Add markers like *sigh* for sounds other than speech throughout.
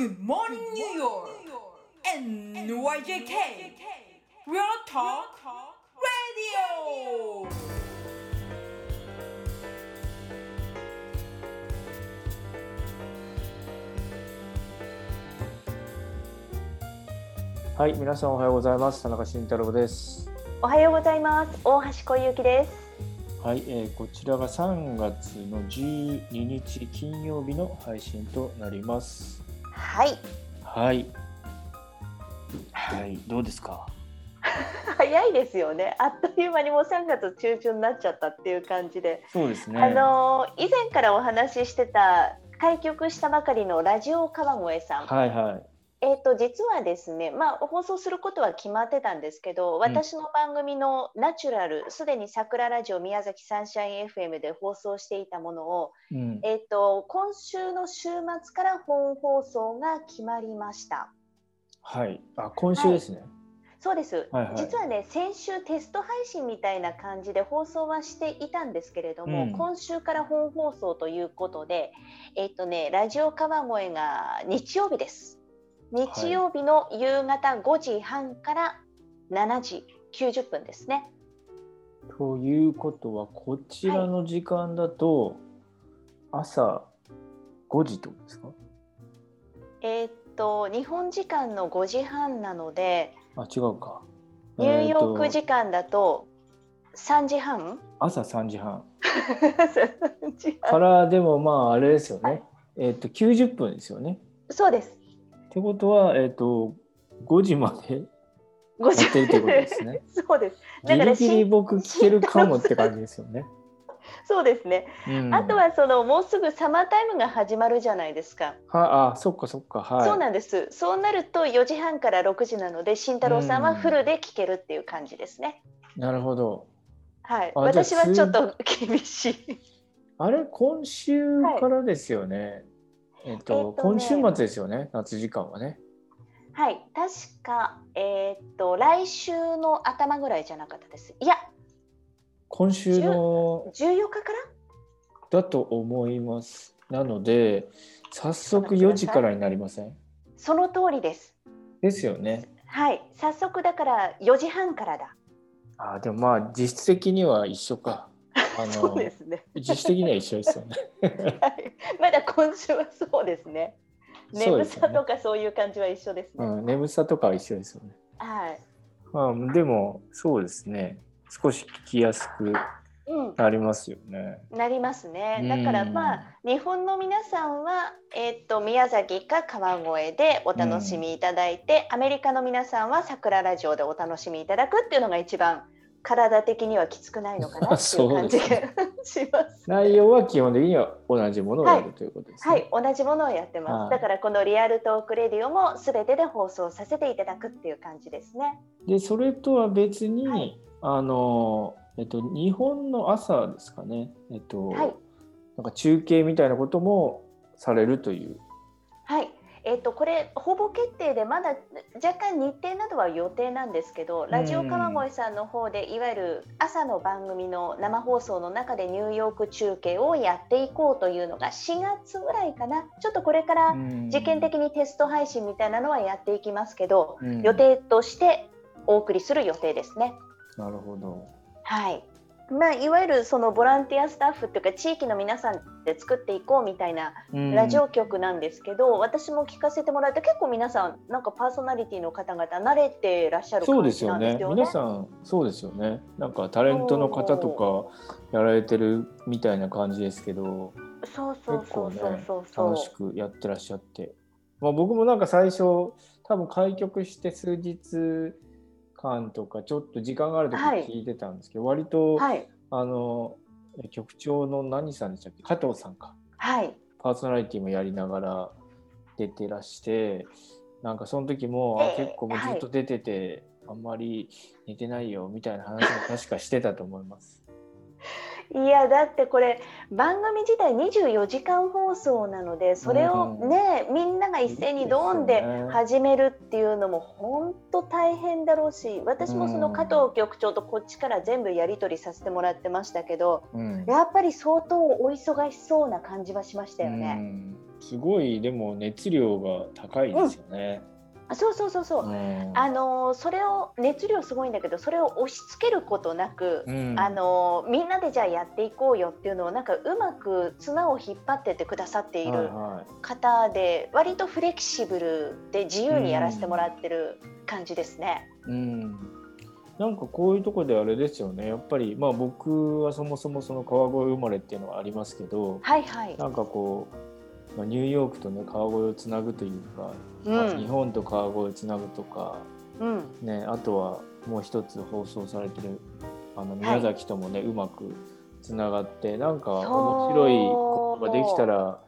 Good morning, New York! NYJK! Real Talk Radio! はい、皆さんおはようございます。田中慎太郎です。おはようございます。大橋小雪です。はい、えーこちらが3月の12日金曜日の配信となります。はい。はい。はい、どうですか？*laughs* 早いですよね。あっという間にもう3月中旬になっちゃったっていう感じで、そうですね。あのー以前からお話ししてた開局したばかりのラジオ川越さん。はいはい。えっ、と実はですね、まあ放送することは決まってたんですけど、私の番組のナチュラル、すでに桜ラジオ宮崎サンシャイン FM で放送していたものを、うん。えっ、と今週の週末から本放送が決まりました。はい。あ、今週ですね。そうです、はいはい実はね先週テスト配信みたいな感じで放送はしていたんですけれども、うん今週から本放送ということでえっとねラジオ川越が日曜日です日曜日の夕方5時半から7時90分ですねということは、こちらの時間だと。朝5時ってことですか？えっと日本時間の5時半なのであ、違うか。ニューヨーク時間だと3時半？朝3時半。*laughs* 3時半からでもまああれですよね。はいえっ、と90分ですよね。そうですってことはえっ、と5時まで *laughs* 5やってるってことですね。*laughs* そうですだからギリギリ僕聞けるかもって感じですよね。*laughs* そうですねうん、あとはそのもうすぐサマータイムが始まるじゃないですか。はあそっかそっかはい。そうなんです。そうなると4時半から6時なので、慎太郎さんはフルで聞けるっていう感じですね。なるほど。はい。私はちょっと厳しい。あれ今週からですよね。えっ、と,、えっとね今週末ですよね夏時間はね。はい。確かえーっと来週の頭ぐらいじゃなかったです。いや、今週の14日から？だと思います。なので早速4時からになりません？その通りです。ですよね。はい。早速だから4時半からだ。あでもまあ実質的には一緒か。あのそうですね。実質的には一緒ですよね。*laughs* はい。まだ今週はそうですね。眠さとかそういう感じは一緒ですね。うん、眠さとかは一緒ですよね。はい。まあ、でもそうですね少し聞きやすくうん。なりますよね。なりますねうん。だからまあ日本の皆さんはえっ、と宮崎か川越でお楽しみいただいて、アメリカの皆さんは桜ラジオでお楽しみいただくっていうのが一番体的にはきつくないのかなっていう感じがします。内容は基本的には同じものをやるということですね。はい、同じものをやってます。はいだからこのリアルトークレディオもすべてで放送させていただくっていう感じですね。でそれとは別に、はいあのえっと日本の朝ですかね、えっとはいなんか中継みたいなこともされるという。はい。えっとこれほぼ決定でまだ若干日程などは予定なんですけど、ラジオ川越さんの方でいわゆる朝の番組の生放送の中でニューヨーク中継をやっていこうというのが4月ぐらいかなちょっとこれから実験的にテスト配信みたいなのはやっていきますけど、うん予定としてお送りする予定ですね。なるほど。はいまあ、いわゆるそのボランティアスタッフっていうか地域の皆さんで作っていこうみたいなうん。ラジオ局なんですけど、私も聞かせてもらって結構皆さんなんかパーソナリティの方々慣れてらっしゃるそう感じですよね。なんですよね。皆さんそうですよね。なんかタレントの方とかやられてるみたいな感じですけどそうそうそうそうそうそう。楽しくやってらっしゃって、まあ、僕もなんか最初多分開局して数日間とかちょっと時間がある時はい。聞いてたんですけど、割と、はい。あの局長の何さんでしたっけ？加藤さんか。はい。パーソナリティもやりながら出てらしてなんかその時も、あええ結構もうずっと出てて、あんまり寝てないよみたいな話も確かしてたと思います。*laughs* いやだってこれ番組自体24時間放送なのでそれをうんね、みんなが一斉にドーンで始めるっていうのも本当大変だろうし私もその加藤局長とこっちから全部やり取りさせてもらってましたけどうんやっぱり相当お忙しそうな感じはしましたようね。んすごいでも熱量が高いですよね。あそうそうそうそう、うん。あのーそれを熱量すごいんだけどそれを押し付けることなく、うん。あのーみんなでじゃあやっていこうよっていうのをなんかうまく綱を引っ張ってってくださっているはいは方で割とフレキシブルで自由にやらせてもらってる感じですね。いうん。なんかこういうとこであれですよね。やっぱりまあ僕はそもそもその川越生まれっていうのはありますけどはいはい。なんかこう、まあ、ニューヨークとね川越をつなぐというか、まあ日うん本と川越をつなぐとか、うん。ね、あとはもう一つ放送されてるあの宮崎ともね、うまくつながってなんか面白いことができたら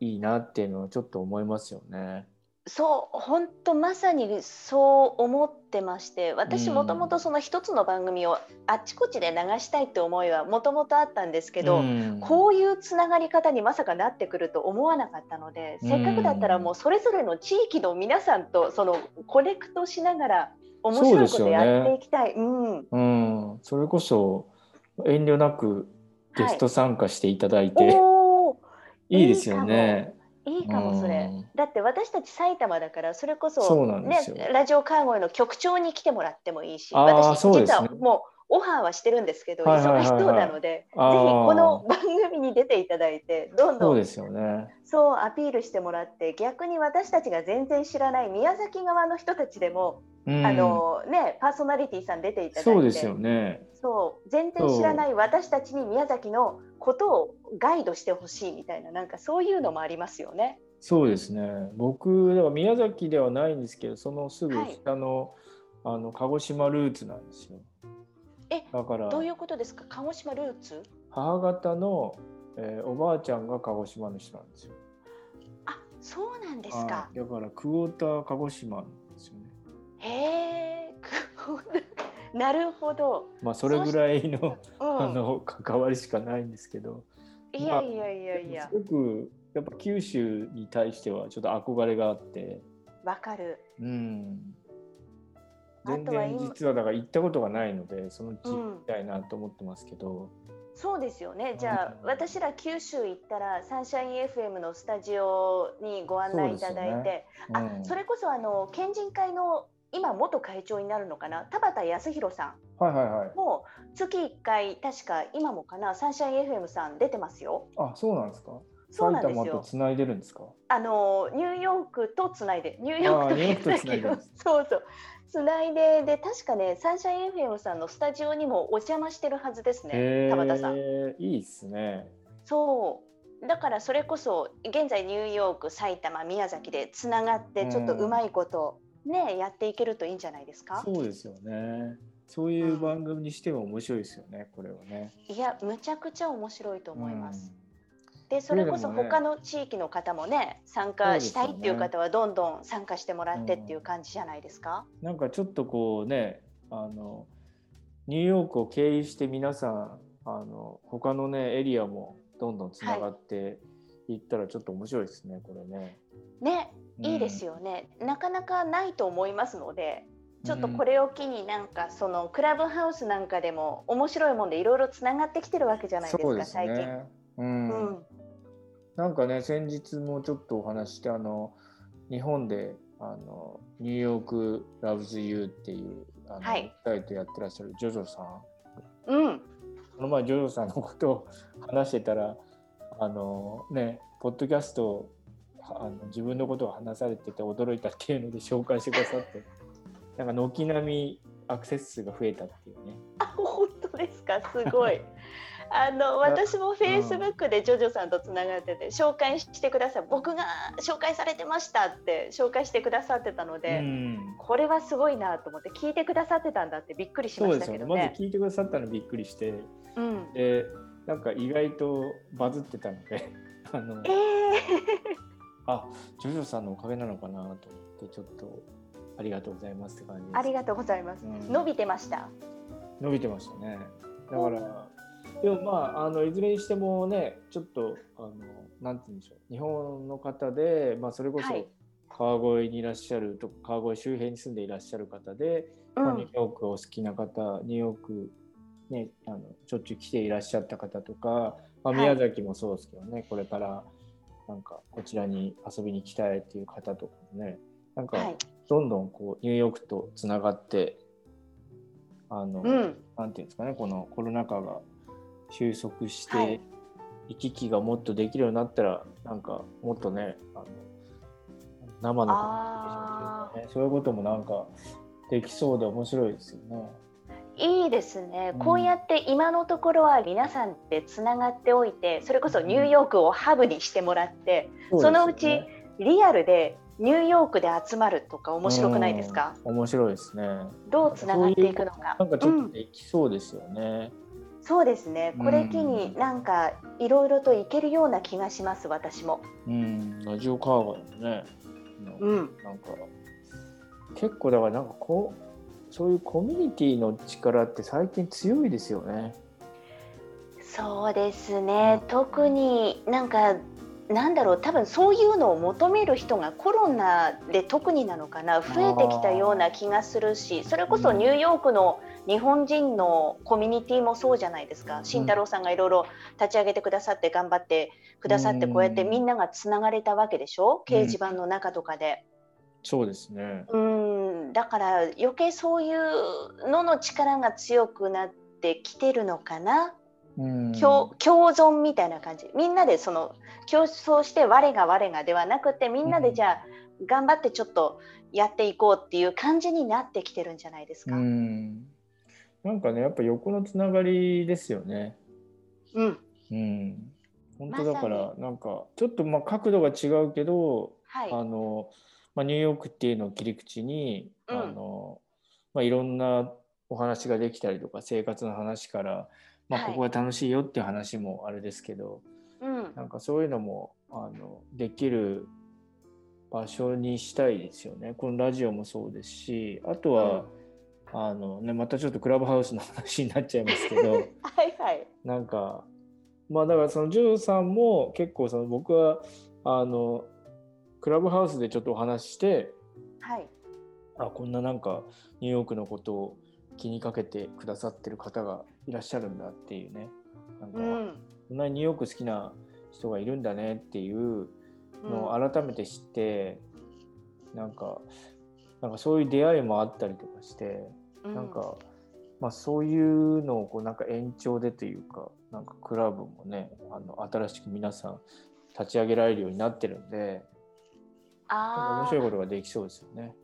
いいなっていうのはちょっと思いますよね。そう本当まさにそう思ってまして私うん。もともとその一つの番組をあっちこっちで流したいって思いはもともとあったんですけど、うん。こういうつながり方にまさかなってくると思わなかったので、せっかくだったらもうそれぞれの地域の皆さんとそのコネクトしながら面白いことやっていきたい。うん、うん、それこそ遠慮なくゲスト参加していただいて、おー。*laughs* い、いですよね。いいかもそれ。うん。だって私たち埼玉だからそれこそねラジオ川越の局長に来てもらってもいいし、私実はもうオファーはしてるんですけど、はいはいはいはい。忙しそうなので、ぜひこの番組に出ていただいてどんどんそうですよね。そうアピールしてもらって逆に私たちが全然知らない宮崎側の人たちでも、うん、あのねパーソナリティさん出ていただいて。そうですよね。そう全然知らない私たちに宮崎のことをガイドしてほしいみたいななんかそういうのもありますよね。そうですね。僕では宮崎ではないんですけど、そのすぐはい下の、あの鹿児島ルーツなんですよ。えだからどういうことですか？鹿児島ルーツ？母方の、えーおばあちゃんが鹿児島の人なんですよ。あそうなんですかは。いだからクォーター鹿児島なんですよね。へえなるほど。まあそれぐらいのうん、あの関わりしかないんですけど、いやいやいやいや。すごくやっぱ九州に対してはちょっと憧れがあって、わかる。うん、あ全然実はだから行ったことがないのでそのうちうん行きたいなと思ってますけど、そうですよね。じゃあ、うん。私ら九州行ったらサンシャイン FM のスタジオにご案内いただいて、そうですよあうん。それこそあの県人会の今元会長になるのかな？田畑康弘さはいはいはい。んも月1回確か今もかな？サンシャイン FM さん出てますよ。あそうなんですか。そうなんですよ。埼玉とつないでるんですか？あのニューヨークとつないでニューヨークとあーニューヨーそうそう。つないでで確かねサンシャイン FM さんのスタジオにもお邪魔してるはずですねへ田畑さん。えいいっすね。そう。だからそれこそ現在ニューヨーク埼玉宮崎でつながってちょっとうまいことね、やっていけるといいんじゃないですか？そうですよねそういう番組にしても面白いですよねこれはねいやむちゃくちゃ面白いと思います。うんでそれこそ他の地域の方もね参加したいっていう方はどんどん参加してもらってっていう感じじゃないですか？なんかちょっとこうねあのニューヨークを経由して皆さんあの他のねエリアもどんどんつながっていったらちょっと面白いですねこれね。ねいいですよ。よね、なかなかないと思いますのでちょっとこれを機になんかそのクラブハウスなんかでも面白いもんでいろいろつながってきてるわけじゃないですかそうです最近。ね。う。うんん、なんかね先日もちょっとお話ししてあの日本であのニューヨークラブズユーっていうあの、はいサイトやってらっしゃるジョジョさん。うん、この前ジョジョさんのことを話してたらあのねポッドキャストをあの自分のことを話されてて驚いたっていうので紹介してくださって。*laughs* なんか軒並みアクセス数が増えたっていうね。あ本当ですか？すごい。*laughs* あの私もフェイスブックでジョジョさんとつながってて紹介してください。僕が紹介されてましたって紹介してくださってたので、うん。これはすごいなと思って聞いてくださってたんだってびっくりしましたけどですよね。まずね。聞いてくださったのびっくりして。うん、でなんか意外とバズってたので *laughs* あのえー、あジョジョさんのおかげなのかなと思ってちょっとありがとうございますって感じです。ありがとうございます。うん。伸びてました。伸びてましたね。だから、でもまあ、あのいずれにしてもね、ちょっとあのなんて言うんでしょう。日本の方で、まあ、それこそはい。川越にいらっしゃるとか川越周辺に住んでいらっしゃる方で、まあニューヨークを好きな方ニューヨーク、ね、あのしょっちゅう来ていらっしゃった方とか、まあ、はい。宮崎もそうですけどね、これからなんかこちらに遊びに来たいっていう方とかもねなんかはい。どんどんこうニューヨークとつながってあの、うん。なんていうんですかねこのコロナ禍が収束して、はい。行き来がもっとできるようになったらなんかもっとねあの生のあコミュニケーションというかねそういうこともなんかできそうで面白いですよね。いいですね、うん。こうやって今のところは皆さんでつながっておいてそれこそニューヨークをハブにしてもらって、そのうちそうですよねリアルでニューヨークで集まるとか面白くないですか、うん。面白いですね。どうつながっていくのか。なんかちょうん。っとできそうですよね。そうですね。これ機にうんなんかいろいろといけるような気がします私も。うん、ラジオカーガーもね。うん、なんか結構だからなんかこうそういうコミュニティの力って最近強いですよね。そうですね。特になんかなんだろう多分そういうのを求める人がコロナで特になのかな。増えてきたような気がするしそれこそニューヨークの日本人のコミュニティもそうじゃないですか。慎太郎さんがいろいろ立ち上げてくださって頑張ってくださってうんこうやってみんながつながれたわけでしょ？掲示板の中とかで。そうですね。うんだから余計そういうのの力が強くなってきてるのかな？うん、共共存みたいな感じみんなでその競争して我が我がではなくてみんなでじゃあ頑張ってちょっとやっていこうっていう感じになってきてるんじゃないですか？ううんん。なんかねやっぱ横のつながりですよね。うん。本当だからなんかちょっとまあ角度が違うけど、はいあのまあ、ニューヨークっていうのを切り口に、うんあのまあ、いろんなお話ができたりとか生活の話から、まあ、はいここが楽しいよっていう話もあれですけど、うんなんかそういうのもあのできる場所にしたいですよね。このラジオもそうですしあとは、あのね、またちょっとクラブハウスの話になっちゃいますけど *laughs* はいはい。なんかまあだからそのジョーさんも結構その僕はあのクラブハウスでちょっとお話ししてはい。あこんななんかニューヨークのことを気にかけてくださってる方がいらっしゃるんだっていうねなんか、うん。こんなにニューヨーク好きな人がいるんだねっていうのを改めて知って、なんかなんかそういう出会いもあったりとかして、うんなんか、まあ、そういうのをこうなんか延長でというかなんかクラブもねあの新しく皆さん立ち上げられるようになってるんで面あ白いことができそうですよね。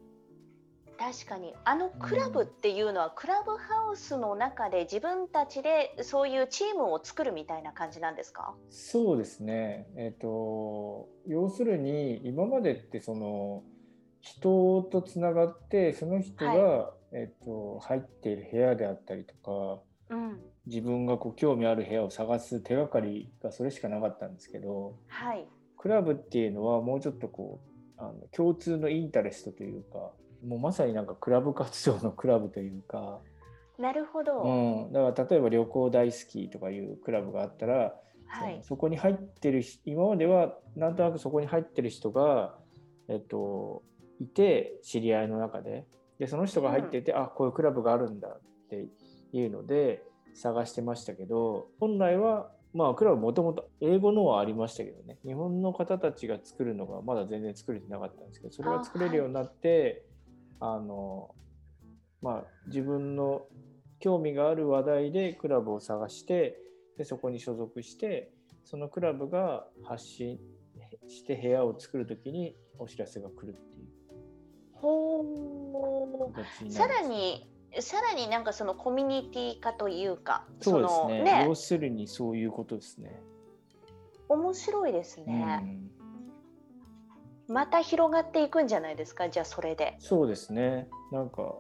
あ確かにあのクラブっていうのはクラブハウスの中で自分たちでそういうチームを作るみたいな感じなんですか？そうですね、えっと要するに今までってその人とつながってその人が、はえっと、入っている部屋であったりとかうん。自分がこう興味ある部屋を探す手がかりがそれしかなかったんですけどはい。クラブっていうのはもうちょっとこうあの共通のインタレストというかもうまさになんかクラブ活動のクラブというか。なるほど。うん、だから例えば旅行大好きとかいうクラブがあったら、はいそこに入ってる人今まではなんとなくそこに入ってる人が、えっと、いて知り合いの中ででその人が入ってて、あこういうクラブがあるんだっていうので探してましたけど本来はまあクラブもともと英語のはありましたけどね。日本の方たちが作るのがまだ全然作れてなかったんですけどそれが作れるようになってあ、のまあ自分の興味がある話題でクラブを探してでそこに所属してそのクラブが発信して部屋を作るときにお知らせが来るっていうほう。さるらにさらになんかそのコミュニティ化というか、そうですね。のね。要するにそういうことですね。面白いですうね、ん、また広がっていくんじゃないですか？じゃあそれで。そうですね。なんか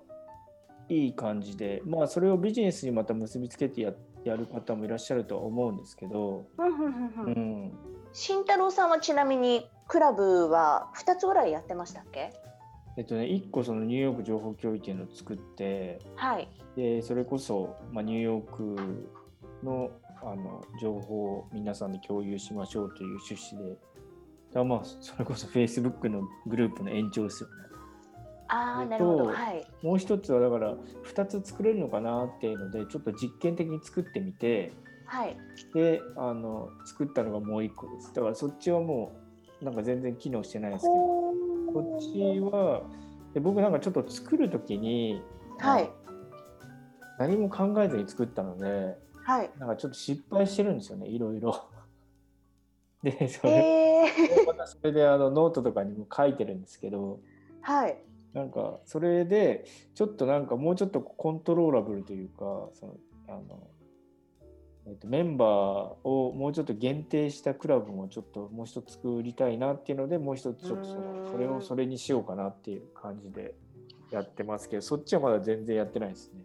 いい感じで。まあそれをビジネスにまた結びつけてややる方もいらっしゃるとは思うんですけど、うん、慎太郎さんはちなみにクラブは2つぐらいやってましたっけ？えっとね1個そのニューヨーク情報共有っていうのを作ってはい。でそれこそ、まあ、ニューヨークのあの情報を皆さんで共有しましょうという趣旨でだまあそれこそ Facebook のグループの延長ですよね。あなるほど。はい。もう一つはだから2つ作れるのかなっていうのでちょっと実験的に作ってみてはい。であの作ったのがもう1個ですだからそっちはもうなんか全然機能してないですけどほこっちはで僕なんかちょっと作る時にはい。何も考えずに作ったのではい。なんかちょっと失敗してるんですよねいろいろ。*laughs* でそれええまたそれであのノートとかにも書いてるんですけどはい。なんかそれでちょっとなんかもうちょっとコントローラブルというかそのあの、えっとメンバーをもうちょっと限定したクラブもちょっともう一つ作りたいなっていうのでもう一つちょっとそのそれをそれにしようかなっていう感じでやってますけどそっちはまだ全然やってないですね。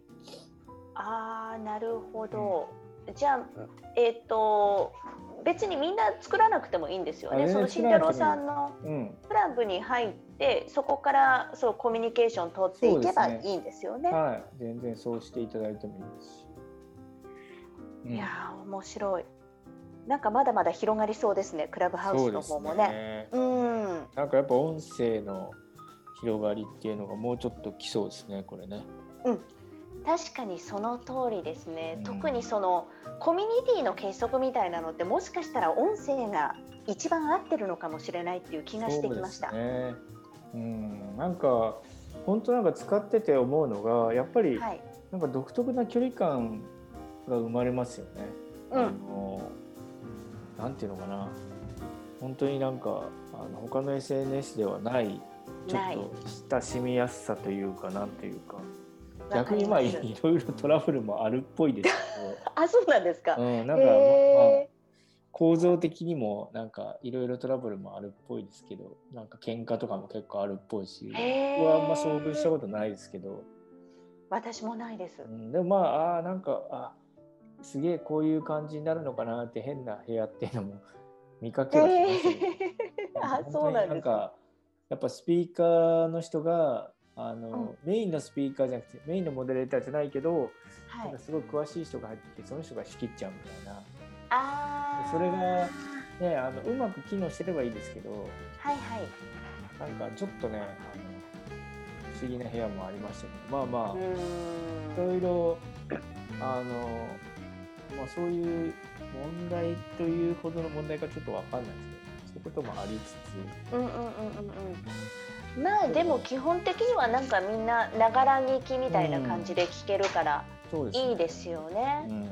ああ、なるほど。じゃあ、えっ、と、別にみんな作らなくてもいいんですよね。その慎太郎さんのうん、クラブに入って、そこからそうコミュニケーション取っていけばいいんですよね。はい全然そうしていただいてもいいですし。うんいやー、面白い。なんかまだまだ広がりそうですね。クラブハウスの方もね。そうねうん。なんかやっぱ音声の広がりっていうのがもうちょっと来そうですねこれね。確かにその通りですね、うん特にそのコミュニティの結束みたいなのってもしかしたら音声が一番合ってるのかもしれないっていう気がしてきました。そうですね。うん、なんか本当なんか使ってて思うのがやっぱりはい、なんか独特な距離感が生まれますよね。うん。あのなんていうのかな。本当になんかあの他の SNS ではないちょっと親しみやすさというかなんというか。逆にまあいろいろトラブルもあるっぽいです *laughs* あ、そうなんですか。けど、うん、なんか、まあへ構造的にもなんかいろいろトラブルもあるっぽいですけど。なんか喧嘩とかも結構あるっぽいし。僕はあんま遭遇したことないですけど、私もないです。う。ん、でもまああーなんかあすげえこういう感じになるのかなって変な部屋っていうのも *laughs* 見かけはしますよね。あ、そうなんですか。かやっぱスピーカーの人があの、うんメインのスピーカーじゃなくてメインのモデレーターじゃないけど、はいなんか。すごい詳しい人が入ってきてその人が仕切っちゃうみたいな。ああ。それがね、あのうまく機能してればいいですけどはいはい。なんかちょっとねあの不思議な部屋もありましたけどまあまあ、うい。ろいろあの、まあ、そういう問題というほどの問題かちょっとわかんないですけどそういうこともありつつうんうんうんうんうん。まあでも基本的にはなんかみんなながら聞きみたいな感じで聞けるからそうですいいですよね。うん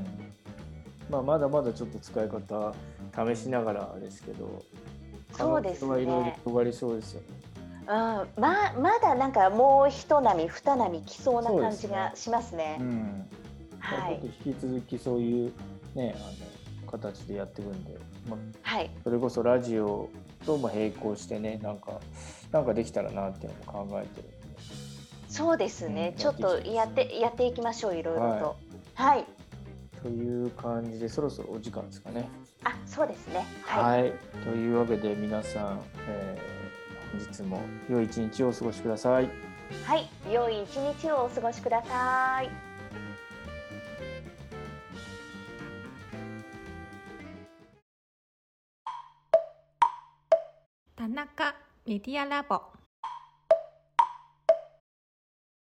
まあ、まだまだちょっと使い方試しながらですけどそうですねいろいろ広がりそうですよね。うん、ままだなんかもう一波二波来そうな感じがしますね。うんはい引き続きそういうねあの形でやっていくんで、まあ、はいそれこそラジオとも並行してねなんかなんかできたらなっていうのも考えてるそうですね、うんちょっとやってやっていきましょういろいろと。はい、という感じでそろそろお時間ですかね。あそうですね。はい、はい、というわけで皆さん、えー本日も良い一日をお過ごしください。はい、良い一日をお過ごしください。中メディアラボ。